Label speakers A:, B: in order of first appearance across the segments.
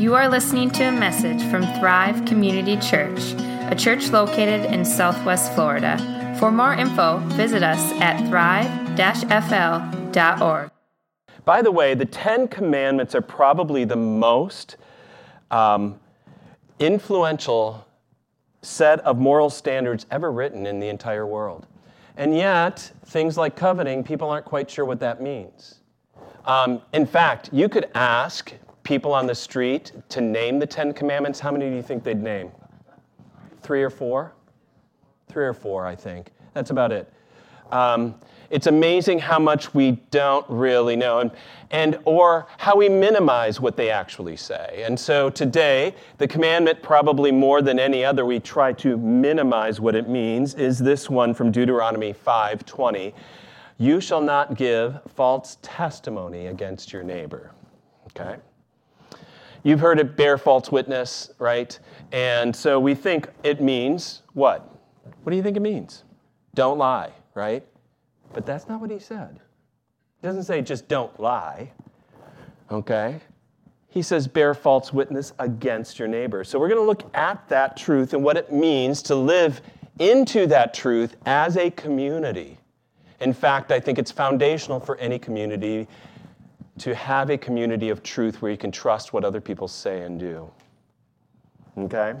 A: You are listening to a message from Thrive Community Church, a church located in Southwest Florida. For more info, visit us at thrive-fl.org.
B: By the way, the Ten Commandments are probably the most um, influential set of moral standards ever written in the entire world. And yet, things like coveting, people aren't quite sure what that means. Um, in fact, you could ask people on the street to name the Ten Commandments. How many do you think they'd name? Three or four? Three or four, I think. That's about it. Um, it's amazing how much we don't really know and, and or how we minimize what they actually say. And so today, the commandment probably more than any other we try to minimize what it means is this one from Deuteronomy 5:20. You shall not give false testimony against your neighbor. Okay? You've heard it bear false witness, right? And so we think it means what? What do you think it means? Don't lie, right? But that's not what he said. He doesn't say just don't lie, okay? He says bear false witness against your neighbor. So we're going to look at that truth and what it means to live into that truth as a community. In fact, I think it's foundational for any community to have a community of truth where you can trust what other people say and do. Okay?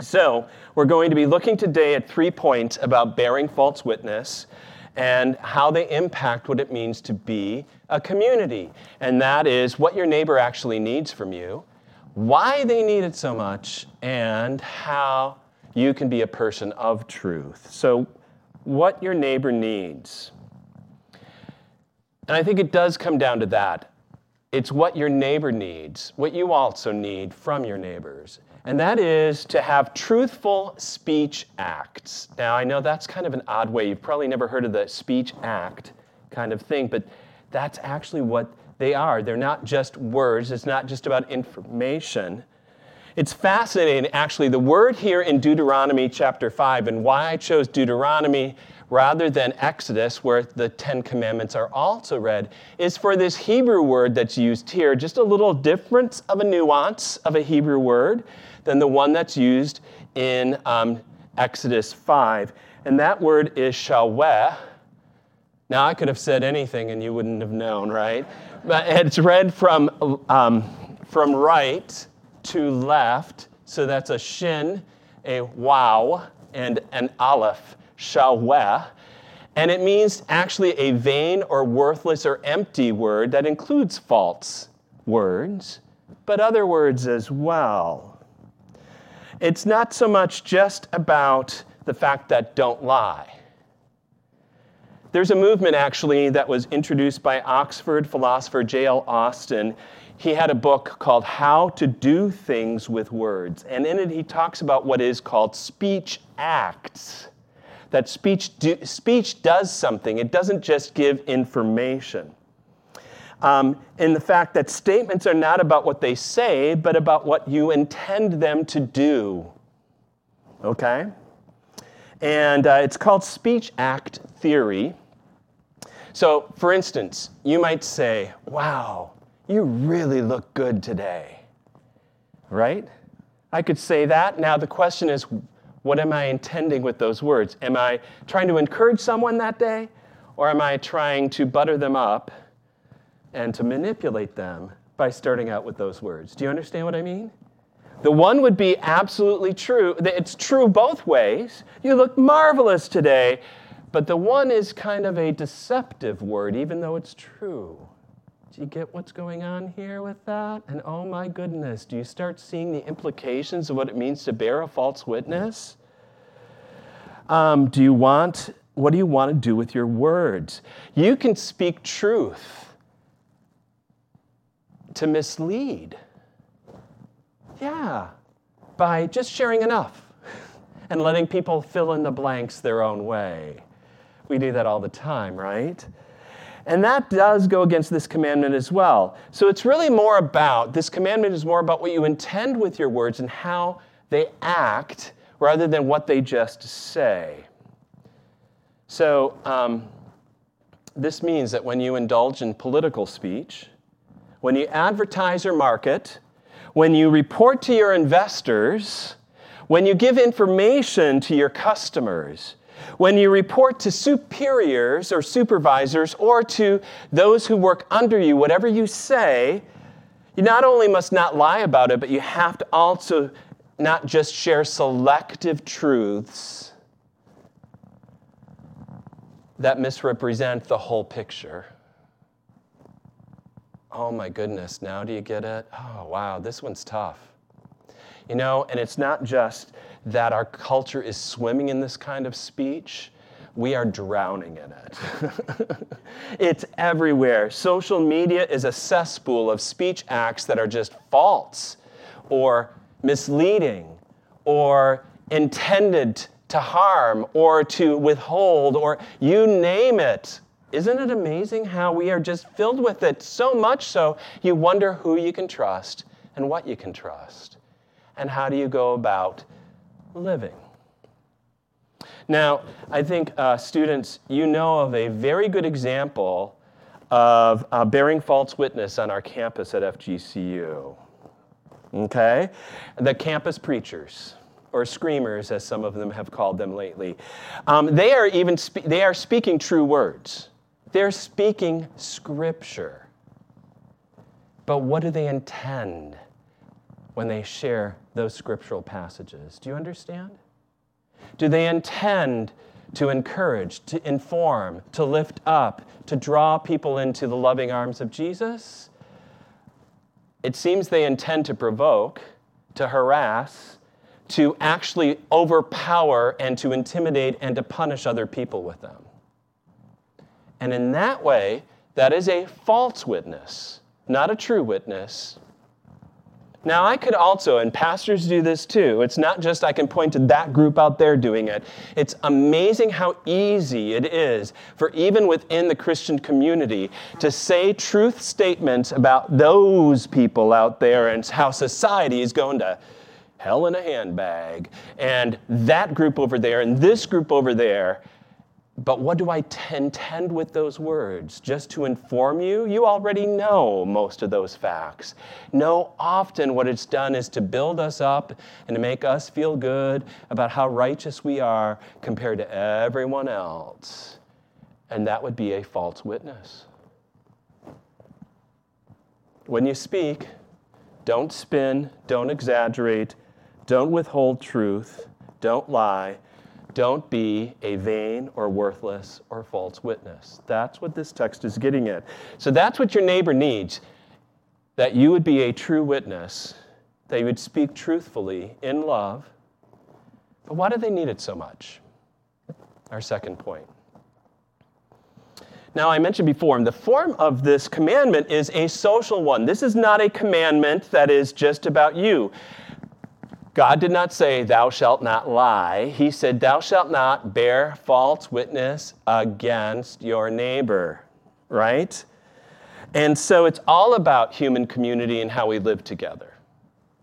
B: So, we're going to be looking today at three points about bearing false witness and how they impact what it means to be a community. And that is what your neighbor actually needs from you, why they need it so much, and how you can be a person of truth. So, what your neighbor needs. And I think it does come down to that. It's what your neighbor needs, what you also need from your neighbors. And that is to have truthful speech acts. Now, I know that's kind of an odd way. You've probably never heard of the speech act kind of thing, but that's actually what they are. They're not just words, it's not just about information. It's fascinating, actually, the word here in Deuteronomy chapter 5, and why I chose Deuteronomy rather than Exodus, where the Ten Commandments are also read, is for this Hebrew word that's used here, just a little difference of a nuance of a Hebrew word than the one that's used in um, Exodus 5. And that word is shaweh. Now, I could have said anything and you wouldn't have known, right? But it's read from, um, from right to left. So that's a shin, a waw, and an aleph shaweh, and it means actually a vain or worthless or empty word that includes false words, but other words as well. It's not so much just about the fact that don't lie. There's a movement actually that was introduced by Oxford philosopher J.L. Austin. He had a book called How to Do Things with Words, and in it he talks about what is called speech acts that speech, do, speech does something, it doesn't just give information. Um, in the fact that statements are not about what they say, but about what you intend them to do. Okay? And uh, it's called speech act theory. So, for instance, you might say, Wow, you really look good today. Right? I could say that. Now, the question is, what am I intending with those words? Am I trying to encourage someone that day? Or am I trying to butter them up and to manipulate them by starting out with those words? Do you understand what I mean? The one would be absolutely true. It's true both ways. You look marvelous today. But the one is kind of a deceptive word, even though it's true. Do you get what's going on here with that? And oh my goodness, do you start seeing the implications of what it means to bear a false witness? Um, do you want, what do you want to do with your words? You can speak truth to mislead. Yeah, by just sharing enough and letting people fill in the blanks their own way. We do that all the time, right? And that does go against this commandment as well. So it's really more about, this commandment is more about what you intend with your words and how they act rather than what they just say. So um, this means that when you indulge in political speech, when you advertise or market, when you report to your investors, when you give information to your customers, when you report to superiors or supervisors or to those who work under you, whatever you say, you not only must not lie about it, but you have to also not just share selective truths that misrepresent the whole picture. Oh my goodness, now do you get it? Oh, wow, this one's tough. You know, and it's not just that our culture is swimming in this kind of speech, we are drowning in it. it's everywhere. Social media is a cesspool of speech acts that are just false or misleading or intended to harm or to withhold or you name it. Isn't it amazing how we are just filled with it so much so you wonder who you can trust and what you can trust? And how do you go about living? Now, I think uh, students, you know of a very good example of uh, bearing false witness on our campus at FGCU. Okay? The campus preachers or screamers, as some of them have called them lately. Um, they are even spe- they are speaking true words. They're speaking scripture. But what do they intend when they share those scriptural passages? Do you understand? Do they intend to encourage, to inform, to lift up, to draw people into the loving arms of Jesus? It seems they intend to provoke, to harass, to actually overpower, and to intimidate and to punish other people with them. And in that way, that is a false witness, not a true witness. Now, I could also, and pastors do this too, it's not just I can point to that group out there doing it. It's amazing how easy it is for even within the Christian community to say truth statements about those people out there and how society is going to hell in a handbag, and that group over there, and this group over there. But what do I intend with those words? Just to inform you? You already know most of those facts. No, often what it's done is to build us up and to make us feel good about how righteous we are compared to everyone else. And that would be a false witness. When you speak, don't spin, don't exaggerate, don't withhold truth, don't lie don't be a vain or worthless or false witness. That's what this text is getting at. So that's what your neighbor needs that you would be a true witness, that you would speak truthfully in love. But why do they need it so much? Our second point. Now, I mentioned before, the form of this commandment is a social one. This is not a commandment that is just about you. God did not say, Thou shalt not lie. He said, Thou shalt not bear false witness against your neighbor, right? And so it's all about human community and how we live together.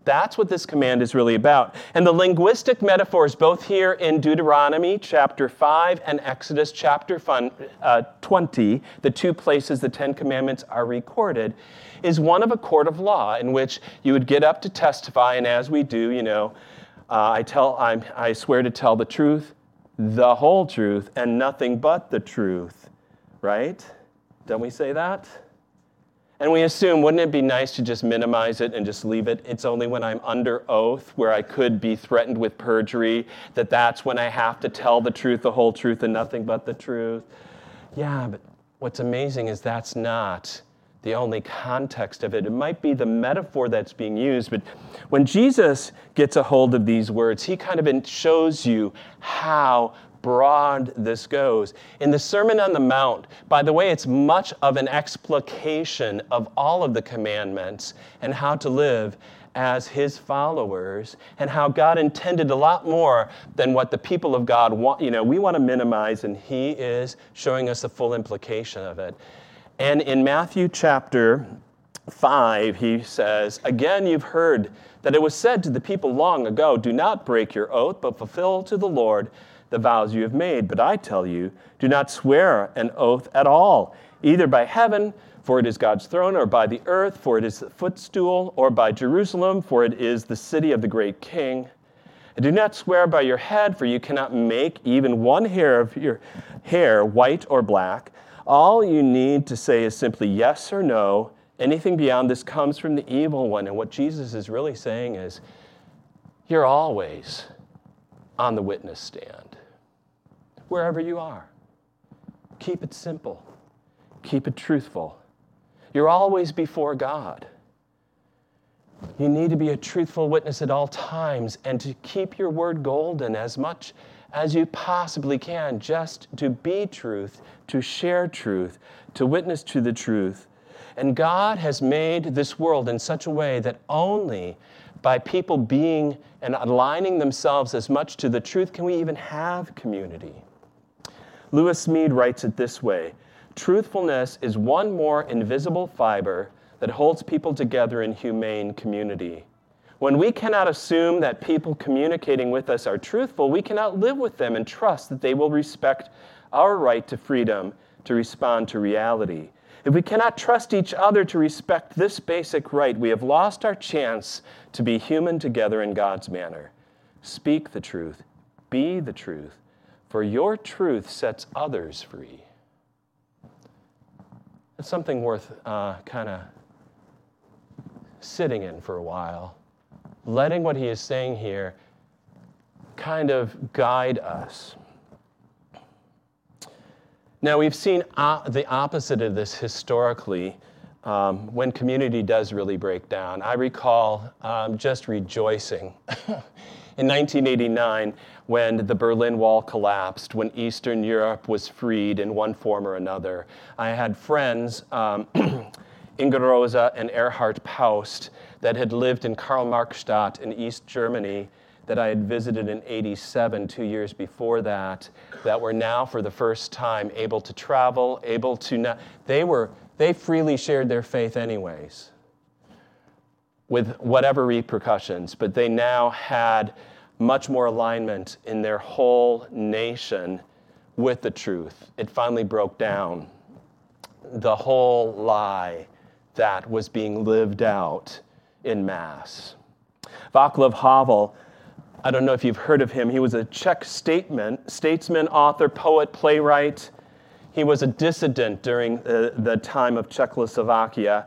B: That's what this command is really about. And the linguistic metaphors, both here in Deuteronomy chapter 5 and Exodus chapter uh, 20, the two places the Ten Commandments are recorded, is one of a court of law in which you would get up to testify, and as we do, you know, uh, I, tell, I'm, I swear to tell the truth, the whole truth, and nothing but the truth, right? Don't we say that? And we assume, wouldn't it be nice to just minimize it and just leave it? It's only when I'm under oath, where I could be threatened with perjury, that that's when I have to tell the truth, the whole truth, and nothing but the truth. Yeah, but what's amazing is that's not the only context of it. It might be the metaphor that's being used, but when Jesus gets a hold of these words, he kind of shows you how broad this goes. In the Sermon on the Mount, by the way, it's much of an explication of all of the commandments and how to live as his followers and how God intended a lot more than what the people of God want. You know, we want to minimize, and he is showing us the full implication of it. And in Matthew chapter 5, he says, Again, you've heard that it was said to the people long ago, Do not break your oath, but fulfill to the Lord the vows you have made. But I tell you, do not swear an oath at all, either by heaven, for it is God's throne, or by the earth, for it is the footstool, or by Jerusalem, for it is the city of the great king. And do not swear by your head, for you cannot make even one hair of your hair white or black. All you need to say is simply yes or no. Anything beyond this comes from the evil one. And what Jesus is really saying is, you're always on the witness stand, wherever you are. Keep it simple, keep it truthful. You're always before God. You need to be a truthful witness at all times and to keep your word golden as much as you possibly can, just to be truth, to share truth, to witness to the truth. And God has made this world in such a way that only by people being and aligning themselves as much to the truth can we even have community. Lewis Smedes writes it this way Truthfulness is one more invisible fiber that holds people together in humane community. When we cannot assume that people communicating with us are truthful, we cannot live with them and trust that they will respect our right to freedom to respond to reality. If we cannot trust each other to respect this basic right, we have lost our chance to be human together in God's manner. Speak the truth, be the truth, for your truth sets others free. It's something worth uh, kind of sitting in for a while, letting what he is saying here kind of guide us. Now, we've seen uh, the opposite of this historically um, when community does really break down. I recall um, just rejoicing in 1989 when the Berlin Wall collapsed, when Eastern Europe was freed in one form or another. I had friends. Um, Rosa and Erhard Paust that had lived in Karl-Marx-Stadt in East Germany that I had visited in 87, two years before that, that were now for the first time able to travel, able to not, they were, they freely shared their faith anyways, with whatever repercussions, but they now had much more alignment in their whole nation with the truth. It finally broke down. The whole lie that was being lived out in Mass. Václav Havel, I don't know if you've heard of him, he was a Czech statesman, author, poet, playwright. He was a dissident during the, the time of Czechoslovakia.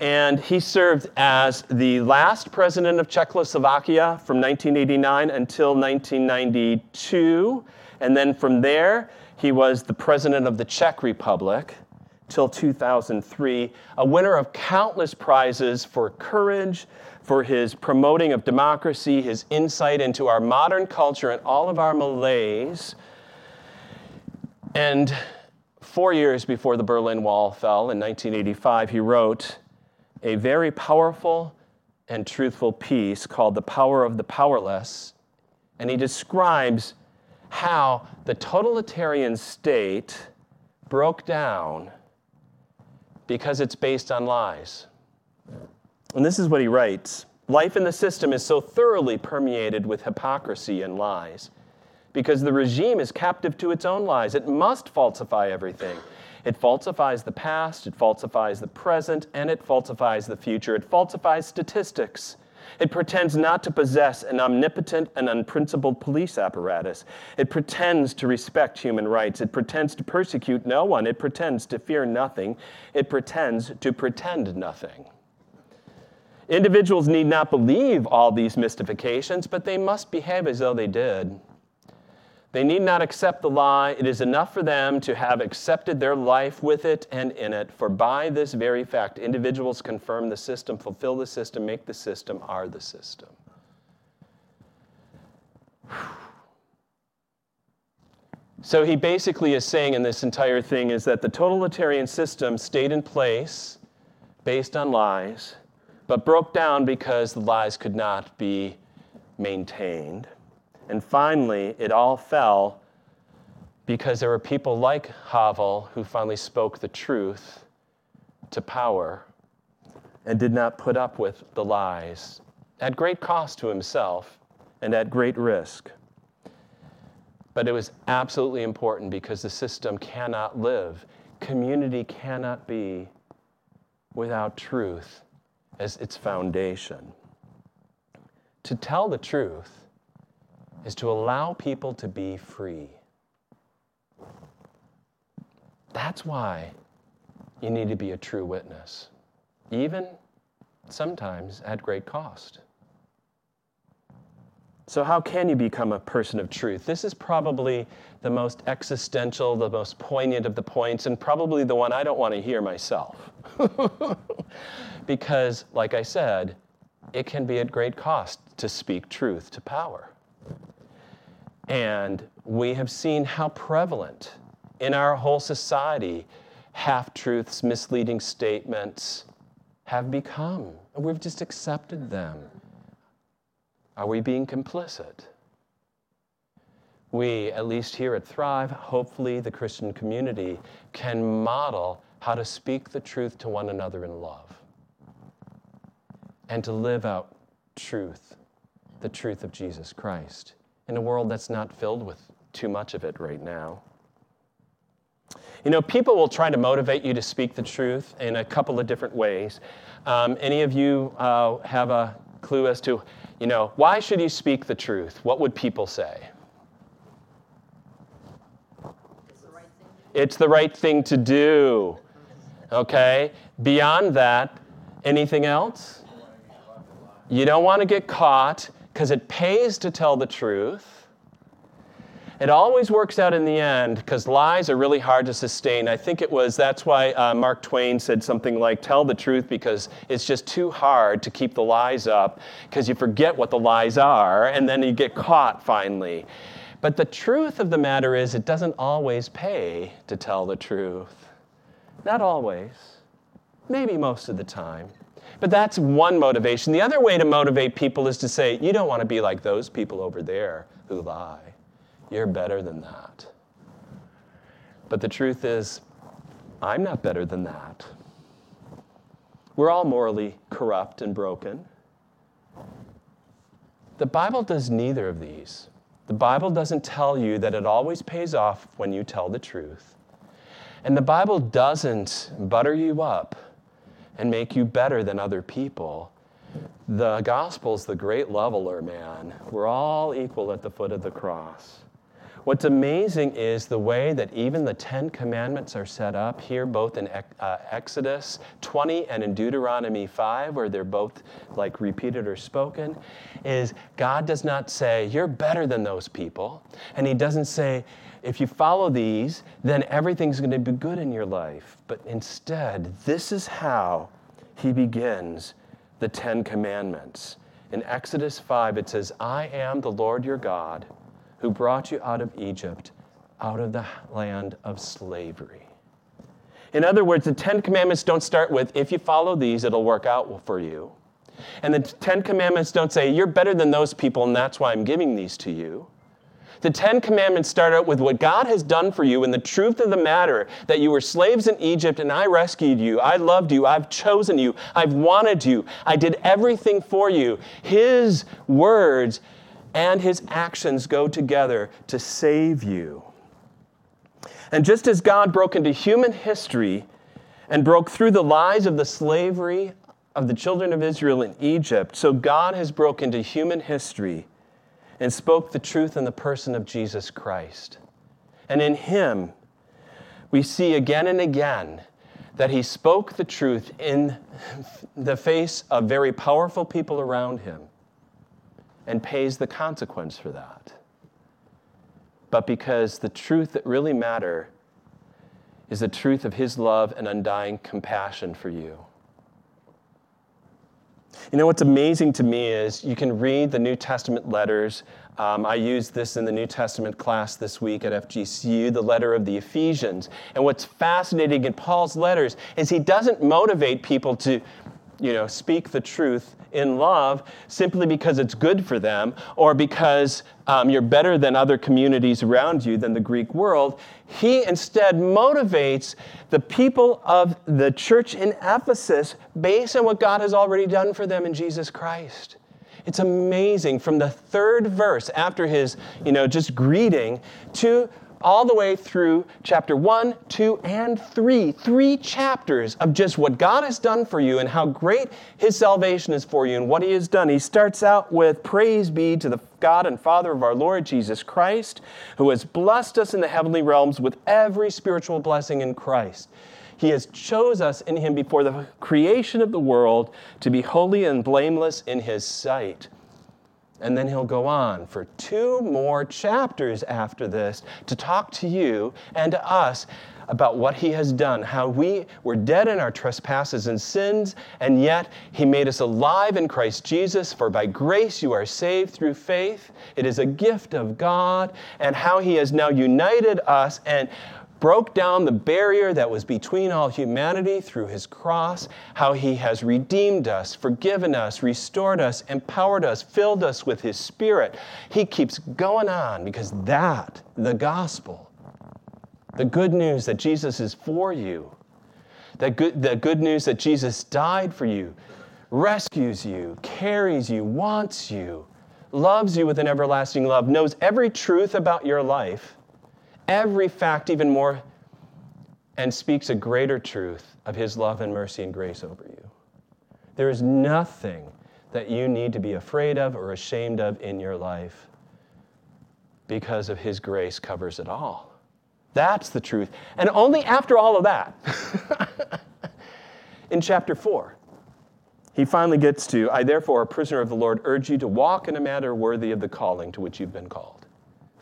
B: And he served as the last president of Czechoslovakia from 1989 until 1992. And then from there, he was the president of the Czech Republic till 2003, a winner of countless prizes for courage, for his promoting of democracy, his insight into our modern culture and all of our malaise. And four years before the Berlin Wall fell in 1985, he wrote a very powerful and truthful piece called The Power of the Powerless. And he describes how the totalitarian state broke down because it's based on lies. And this is what he writes Life in the system is so thoroughly permeated with hypocrisy and lies because the regime is captive to its own lies. It must falsify everything. It falsifies the past, it falsifies the present, and it falsifies the future. It falsifies statistics. It pretends not to possess an omnipotent and unprincipled police apparatus. It pretends to respect human rights. It pretends to persecute no one. It pretends to fear nothing. It pretends to pretend nothing. Individuals need not believe all these mystifications, but they must behave as though they did. They need not accept the lie. It is enough for them to have accepted their life with it and in it. For by this very fact, individuals confirm the system, fulfill the system, make the system, are the system. So he basically is saying in this entire thing is that the totalitarian system stayed in place based on lies, but broke down because the lies could not be maintained. And finally, it all fell because there were people like Havel who finally spoke the truth to power and did not put up with the lies at great cost to himself and at great risk. But it was absolutely important because the system cannot live, community cannot be without truth as its foundation. To tell the truth is to allow people to be free. That's why you need to be a true witness, even sometimes at great cost. So, how can you become a person of truth? This is probably the most existential, the most poignant of the points, and probably the one I don't want to hear myself. because, like I said, it can be at great cost to speak truth to power. And we have seen how prevalent in our whole society half truths, misleading statements have become. And we've just accepted them. Are we being complicit? We, at least here at Thrive, hopefully the Christian community, can model how to speak the truth to one another in love and to live out truth, the truth of Jesus Christ, in a world that's not filled with too much of it right now. You know, people will try to motivate you to speak the truth in a couple of different ways. Um, any of you uh, have a clue as to, you know, why should you speak the truth? What would people say? It's the right thing, it's the right thing to do. Okay? Beyond that, anything else? You don't want to get caught because it pays to tell the truth. It always works out in the end because lies are really hard to sustain. I think it was that's why uh, Mark Twain said something like, Tell the truth because it's just too hard to keep the lies up because you forget what the lies are and then you get caught finally. But the truth of the matter is, it doesn't always pay to tell the truth. Not always, maybe most of the time. But that's one motivation. The other way to motivate people is to say, You don't want to be like those people over there who lie. You're better than that. But the truth is, I'm not better than that. We're all morally corrupt and broken. The Bible does neither of these. The Bible doesn't tell you that it always pays off when you tell the truth. And the Bible doesn't butter you up and make you better than other people. The gospel's the great leveler, man. We're all equal at the foot of the cross. What's amazing is the way that even the Ten Commandments are set up here, both in uh, Exodus 20 and in Deuteronomy 5, where they're both like repeated or spoken, is God does not say, You're better than those people. And He doesn't say, if you follow these, then everything's going to be good in your life. But instead, this is how he begins the Ten Commandments. In Exodus 5, it says, I am the Lord your God who brought you out of Egypt, out of the land of slavery. In other words, the Ten Commandments don't start with, if you follow these, it'll work out for you. And the Ten Commandments don't say, you're better than those people, and that's why I'm giving these to you. The Ten Commandments start out with what God has done for you and the truth of the matter that you were slaves in Egypt and I rescued you. I loved you. I've chosen you. I've wanted you. I did everything for you. His words and his actions go together to save you. And just as God broke into human history and broke through the lies of the slavery of the children of Israel in Egypt, so God has broken into human history and spoke the truth in the person of Jesus Christ. And in him, we see again and again that he spoke the truth in the face of very powerful people around him and pays the consequence for that. But because the truth that really matter is the truth of his love and undying compassion for you. You know what's amazing to me is you can read the New Testament letters. Um, I used this in the New Testament class this week at FGCU, the letter of the Ephesians. And what's fascinating in Paul's letters is he doesn't motivate people to you know, speak the truth in love simply because it's good for them or because um, you're better than other communities around you than the Greek world. He instead motivates the people of the church in Ephesus based on what God has already done for them in Jesus Christ. It's amazing from the third verse after his, you know, just greeting to all the way through chapter 1, 2, and 3. Three chapters of just what God has done for you and how great His salvation is for you and what He has done. He starts out with Praise be to the God and Father of our Lord Jesus Christ, who has blessed us in the heavenly realms with every spiritual blessing in Christ. He has chose us in him before the creation of the world to be holy and blameless in his sight. And then he'll go on for two more chapters after this to talk to you and to us about what he has done, how we were dead in our trespasses and sins, and yet he made us alive in Christ Jesus. For by grace you are saved through faith. It is a gift of God, and how he has now united us and broke down the barrier that was between all humanity through his cross, how he has redeemed us, forgiven us, restored us, empowered us, filled us with his spirit. He keeps going on because that, the gospel, the good news that Jesus is for you, the good, the good news that Jesus died for you, rescues you, carries you, wants you, loves you with an everlasting love, knows every truth about your life every fact even more and speaks a greater truth of his love and mercy and grace over you. There is nothing that you need to be afraid of or ashamed of in your life because of his grace covers it all. That's the truth. And only after all of that, in chapter 4, he finally gets to I, therefore, a prisoner of the Lord, urge you to walk in a manner worthy of the calling to which you've been called.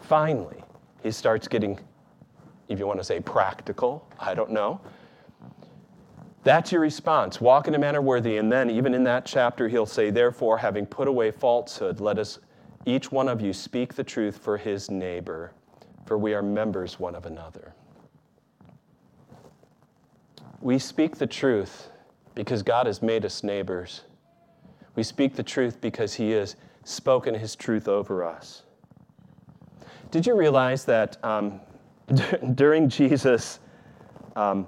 B: Finally, he starts getting, if you want to say practical, I don't know. That's your response. Walk in a manner worthy. And then, even in that chapter, he'll say, Therefore, having put away falsehood, let us, each one of you, speak the truth for his neighbor, for we are members one of another. We speak the truth because God has made us neighbors. We speak the truth because he has spoken his truth over us. Did you realize that um, during Jesus' um,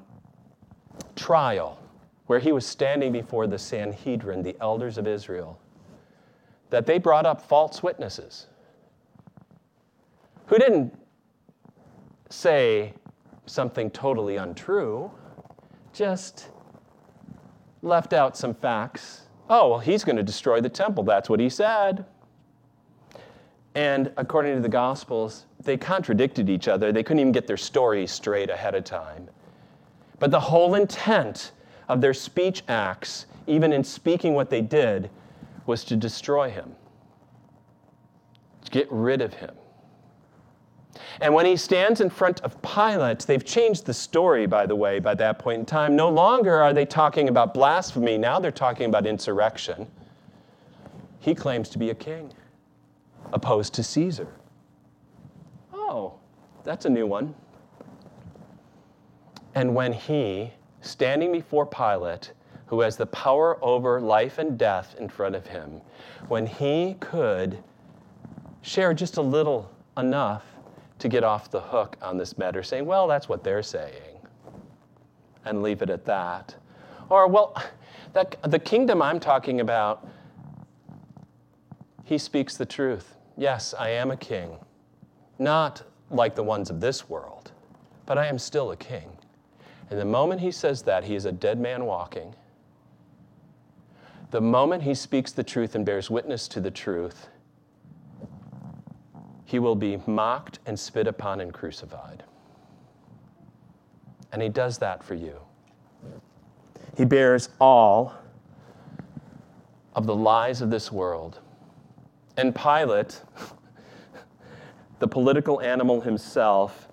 B: trial, where he was standing before the Sanhedrin, the elders of Israel, that they brought up false witnesses who didn't say something totally untrue, just left out some facts. Oh, well, he's going to destroy the temple. That's what he said. And according to the Gospels, they contradicted each other. They couldn't even get their stories straight ahead of time. But the whole intent of their speech acts, even in speaking what they did, was to destroy him, to get rid of him. And when he stands in front of Pilate, they've changed the story, by the way, by that point in time. No longer are they talking about blasphemy, now they're talking about insurrection. He claims to be a king opposed to Caesar. Oh, that's a new one. And when he, standing before Pilate, who has the power over life and death in front of him, when he could share just a little enough to get off the hook on this matter, saying, well, that's what they're saying, and leave it at that. Or, well, that, the kingdom I'm talking about, he speaks the truth. Yes, I am a king. Not like the ones of this world, but I am still a king. And the moment he says that, he is a dead man walking. The moment he speaks the truth and bears witness to the truth, he will be mocked and spit upon and crucified. And he does that for you. He bears all of the lies of this world and Pilate, the political animal himself,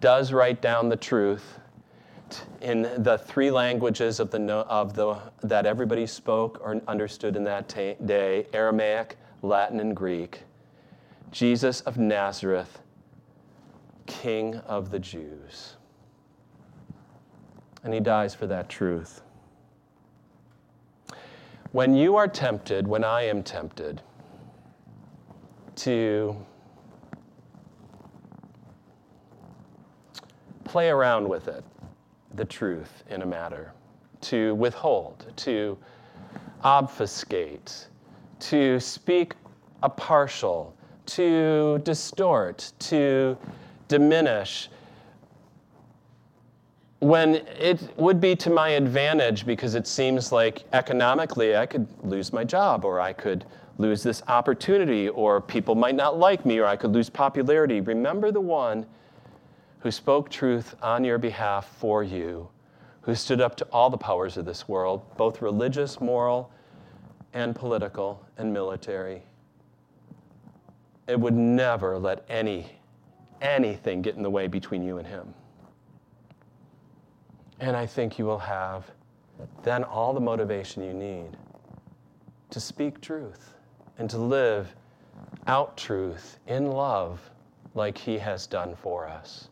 B: does write down the truth in the three languages of the, of the, that everybody spoke or understood in that day Aramaic, Latin, and Greek. Jesus of Nazareth, King of the Jews. And he dies for that truth. When you are tempted, when I am tempted, to play around with it, the truth in a matter, to withhold, to obfuscate, to speak a partial, to distort, to diminish when it would be to my advantage because it seems like economically I could lose my job or I could lose this opportunity or people might not like me or I could lose popularity. Remember the one who spoke truth on your behalf for you, who stood up to all the powers of this world, both religious, moral, and political and military. It would never let any anything get in the way between you and him. And I think you will have then all the motivation you need to speak truth and to live out truth in love like he has done for us.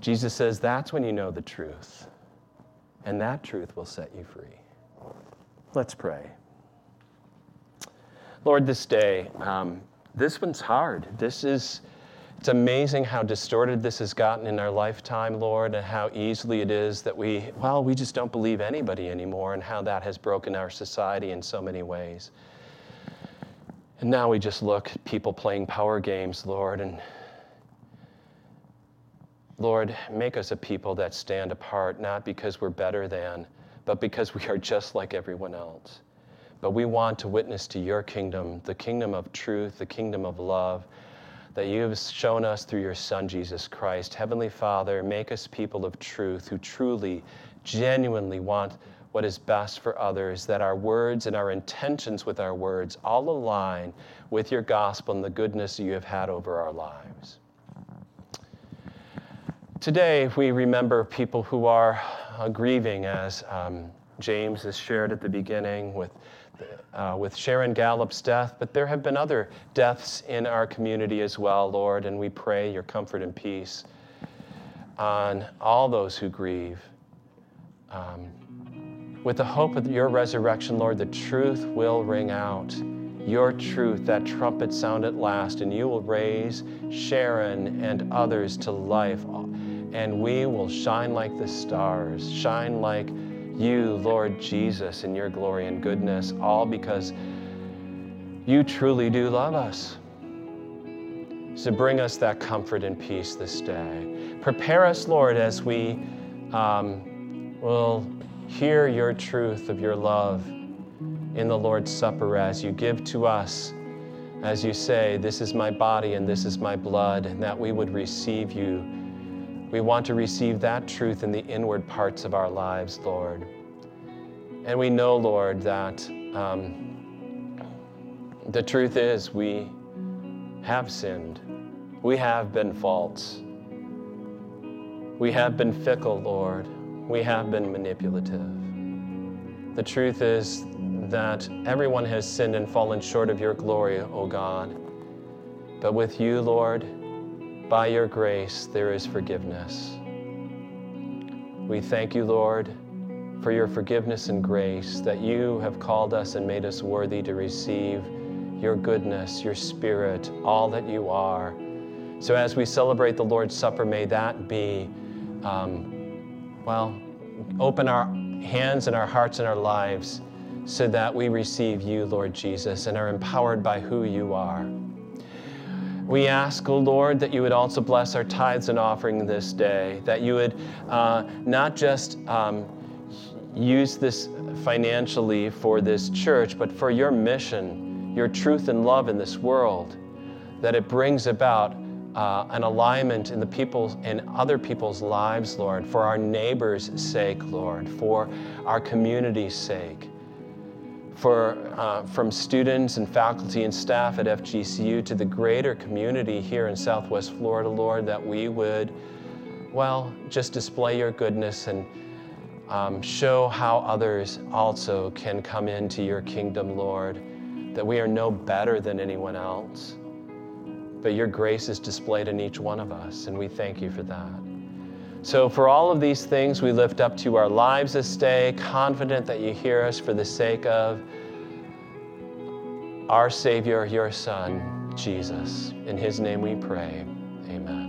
B: Jesus says that's when you know the truth, and that truth will set you free. Let's pray. Lord, this day, um, this one's hard. This is it's amazing how distorted this has gotten in our lifetime, Lord, and how easily it is that we, well, we just don't believe anybody anymore, and how that has broken our society in so many ways. And now we just look at people playing power games, Lord, and Lord, make us a people that stand apart, not because we're better than, but because we are just like everyone else. But we want to witness to your kingdom, the kingdom of truth, the kingdom of love that you have shown us through your Son, Jesus Christ. Heavenly Father, make us people of truth who truly, genuinely want what is best for others, that our words and our intentions with our words all align with your gospel and the goodness you have had over our lives. Today, we remember people who are uh, grieving, as um, James has shared at the beginning with uh, with Sharon Gallup's death, but there have been other deaths in our community as well, Lord, and we pray your comfort and peace on all those who grieve. Um, with the hope of your resurrection, Lord, the truth will ring out. Your truth, that trumpet sound at last, and you will raise Sharon and others to life, and we will shine like the stars, shine like you, Lord Jesus, in your glory and goodness, all because you truly do love us. So bring us that comfort and peace this day. Prepare us, Lord, as we um, will hear your truth of your love in the Lord's Supper as you give to us, as you say, This is my body and this is my blood, and that we would receive you we want to receive that truth in the inward parts of our lives, Lord. And we know, Lord, that um, the truth is we have sinned. We have been false. We have been fickle, Lord. We have been manipulative. The truth is that everyone has sinned and fallen short of your glory, O God. But with you, Lord, by your grace, there is forgiveness. We thank you, Lord, for your forgiveness and grace, that you have called us and made us worthy to receive your goodness, your spirit, all that you are. So as we celebrate the Lord's Supper, may that be, um, well, open our hands and our hearts and our lives so that we receive you, Lord Jesus, and are empowered by who you are. We ask, O oh Lord, that you would also bless our tithes and offering this day, that you would uh, not just um, use this financially for this church, but for your mission, your truth and love in this world, that it brings about uh, an alignment in the people's in other people's lives, Lord, for our neighbors' sake, Lord, for our community's sake for, uh, from students and faculty and staff at FGCU to the greater community here in Southwest Florida, Lord, that we would, well, just display your goodness and um, show how others also can come into your kingdom, Lord, that we are no better than anyone else, but your grace is displayed in each one of us, and we thank you for that. So, for all of these things, we lift up to you our lives this day, confident that you hear us for the sake of our Savior, your Son, Jesus. In his name we pray. Amen.